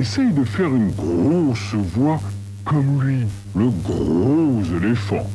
Essaye de faire une grosse voix comme lui, le gros éléphant.